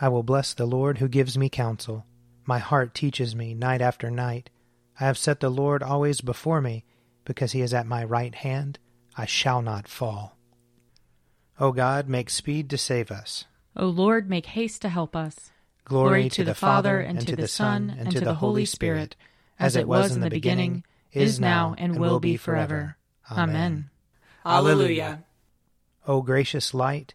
I will bless the Lord who gives me counsel. My heart teaches me night after night. I have set the Lord always before me, because he is at my right hand. I shall not fall. O God, make speed to save us. O Lord, make haste to help us. Glory, Glory to, to the, the Father, and to the Son, and to the Holy Spirit, as it was in the beginning, is now, and will be forever. Amen. Alleluia. O gracious light,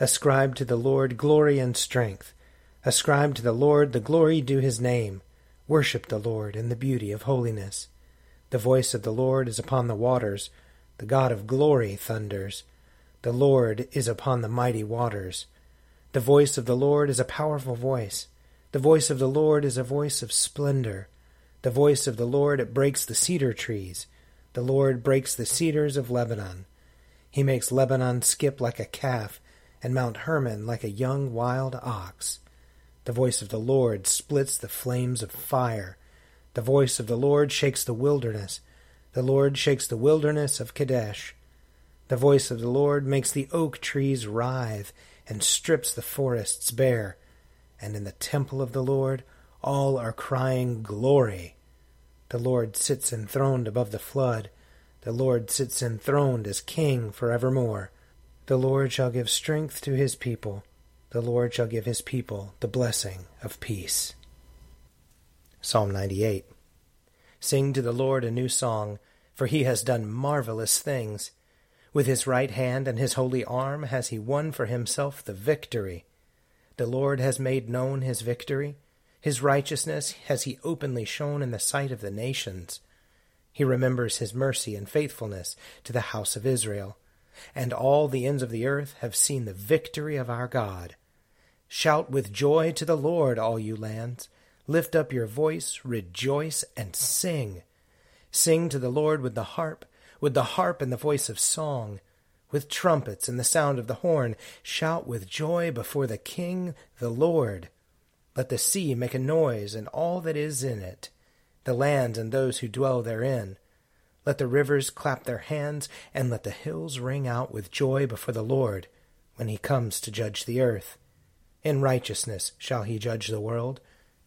Ascribe to the Lord glory and strength. Ascribe to the Lord the glory due his name. Worship the Lord in the beauty of holiness. The voice of the Lord is upon the waters. The God of glory thunders. The Lord is upon the mighty waters. The voice of the Lord is a powerful voice. The voice of the Lord is a voice of splendor. The voice of the Lord it breaks the cedar trees. The Lord breaks the cedars of Lebanon. He makes Lebanon skip like a calf and Mount Hermon like a young wild ox. The voice of the Lord splits the flames of fire. The voice of the Lord shakes the wilderness. The Lord shakes the wilderness of Kadesh. The voice of the Lord makes the oak trees writhe and strips the forests bare. And in the temple of the Lord all are crying, Glory! The Lord sits enthroned above the flood. The Lord sits enthroned as King for evermore. The Lord shall give strength to his people. The Lord shall give his people the blessing of peace. Psalm 98 Sing to the Lord a new song, for he has done marvelous things. With his right hand and his holy arm has he won for himself the victory. The Lord has made known his victory. His righteousness has he openly shown in the sight of the nations. He remembers his mercy and faithfulness to the house of Israel and all the ends of the earth have seen the victory of our God. Shout with joy to the Lord, all you lands. Lift up your voice, rejoice, and sing. Sing to the Lord with the harp, with the harp and the voice of song, with trumpets and the sound of the horn. Shout with joy before the King, the Lord. Let the sea make a noise, and all that is in it, the land and those who dwell therein. Let the rivers clap their hands, and let the hills ring out with joy before the Lord when he comes to judge the earth. In righteousness shall he judge the world,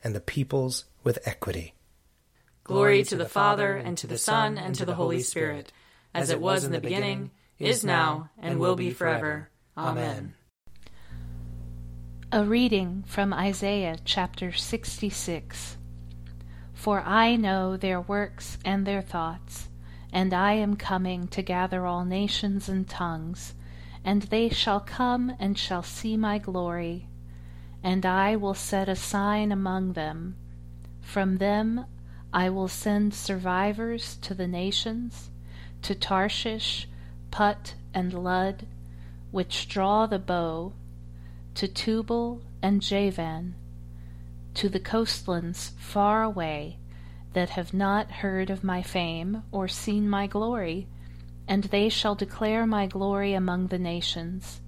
and the peoples with equity. Glory to the Father, and to the Son, and to the Holy Spirit, as it was in the beginning, is now, and will be forever. Amen. A reading from Isaiah chapter 66. For I know their works and their thoughts and I am coming to gather all nations and tongues, and they shall come and shall see my glory. And I will set a sign among them. From them I will send survivors to the nations, to Tarshish, Put, and Lud, which draw the bow, to Tubal and Javan, to the coastlands far away that have not heard of my fame or seen my glory, and they shall declare my glory among the nations.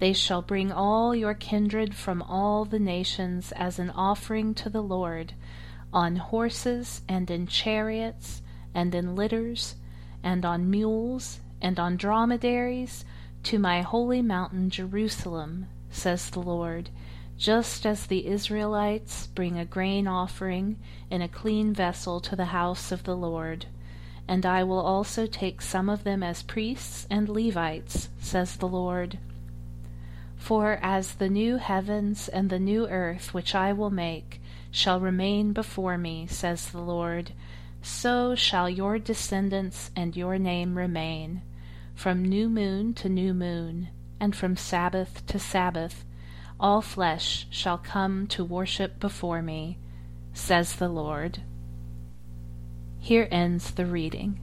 They shall bring all your kindred from all the nations as an offering to the Lord, on horses and in chariots and in litters and on mules and on dromedaries, to my holy mountain Jerusalem, says the Lord just as the Israelites bring a grain offering in a clean vessel to the house of the Lord. And I will also take some of them as priests and Levites, says the Lord. For as the new heavens and the new earth which I will make shall remain before me, says the Lord, so shall your descendants and your name remain, from new moon to new moon, and from Sabbath to Sabbath all flesh shall come to worship before me, says the Lord. Here ends the reading.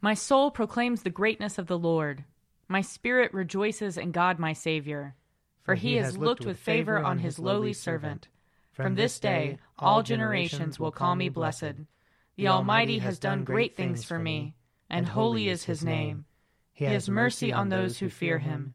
My soul proclaims the greatness of the Lord. My spirit rejoices in God my Savior, for he has looked with favor on his lowly servant. From this day all generations will call me blessed. The Almighty has done great things for me, and holy is his name. He has mercy on those who fear him,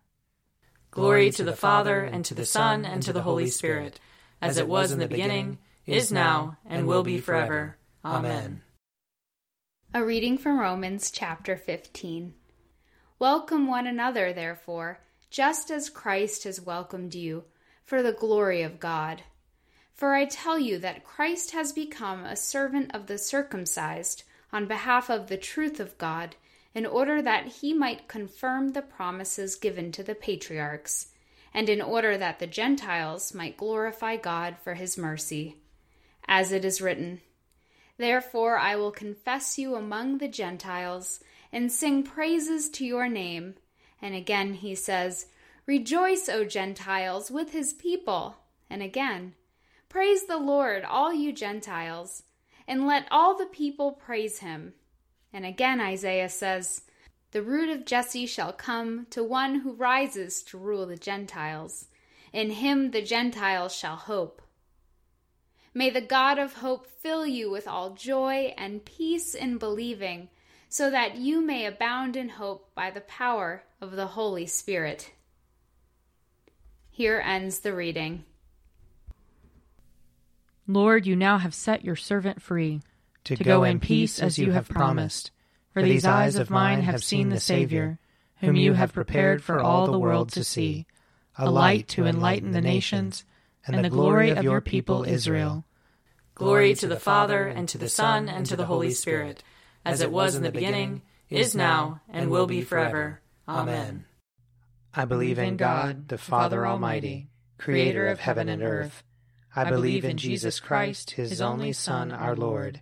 Glory to the Father, and to the Son, and to the Holy Spirit, as it was in the beginning, is now, and will be forever. Amen. A reading from Romans chapter 15. Welcome one another, therefore, just as Christ has welcomed you, for the glory of God. For I tell you that Christ has become a servant of the circumcised on behalf of the truth of God, in order that he might confirm the promises given to the patriarchs, and in order that the Gentiles might glorify God for his mercy. As it is written, Therefore I will confess you among the Gentiles, and sing praises to your name. And again he says, Rejoice, O Gentiles, with his people. And again, Praise the Lord, all you Gentiles, and let all the people praise him. And again Isaiah says, The root of Jesse shall come to one who rises to rule the Gentiles. In him the Gentiles shall hope. May the God of hope fill you with all joy and peace in believing, so that you may abound in hope by the power of the Holy Spirit. Here ends the reading. Lord, you now have set your servant free to, to go in peace as you have promised. For these eyes of mine have seen the Savior, whom you have prepared for all the world to see, a light to enlighten the nations, and the glory of your people Israel. Glory to the Father, and to the Son, and to the Holy Spirit, as it was in the beginning, is now, and will be forever. Amen. I believe in God, the Father Almighty, creator of heaven and earth. I believe in Jesus Christ, his only Son, our Lord.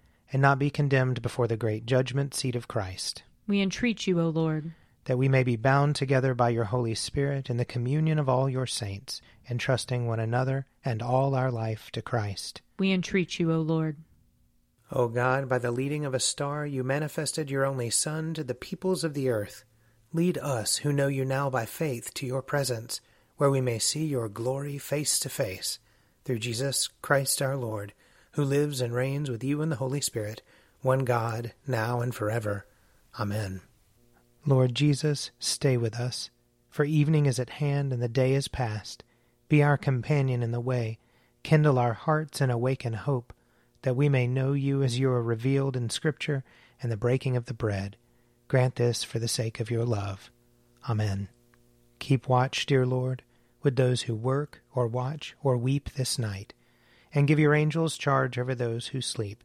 and not be condemned before the great judgment seat of Christ. We entreat you, O Lord. That we may be bound together by your Holy Spirit in the communion of all your saints, entrusting one another and all our life to Christ. We entreat you, O Lord. O God, by the leading of a star, you manifested your only Son to the peoples of the earth. Lead us, who know you now by faith, to your presence, where we may see your glory face to face. Through Jesus Christ our Lord, who lives and reigns with you in the Holy Spirit, one God, now and forever. Amen. Lord Jesus, stay with us, for evening is at hand and the day is past. Be our companion in the way, kindle our hearts and awaken hope that we may know you as you are revealed in Scripture and the breaking of the bread. Grant this for the sake of your love. Amen. Keep watch, dear Lord, with those who work or watch or weep this night, and give your angels charge over those who sleep.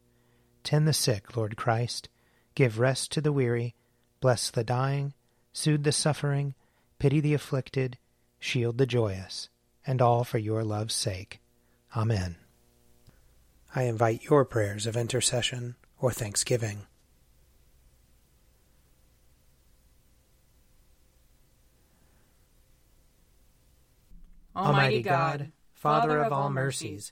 Tend the sick, Lord Christ. Give rest to the weary. Bless the dying. Soothe the suffering. Pity the afflicted. Shield the joyous. And all for your love's sake. Amen. I invite your prayers of intercession or thanksgiving. Almighty God, Father of all mercies,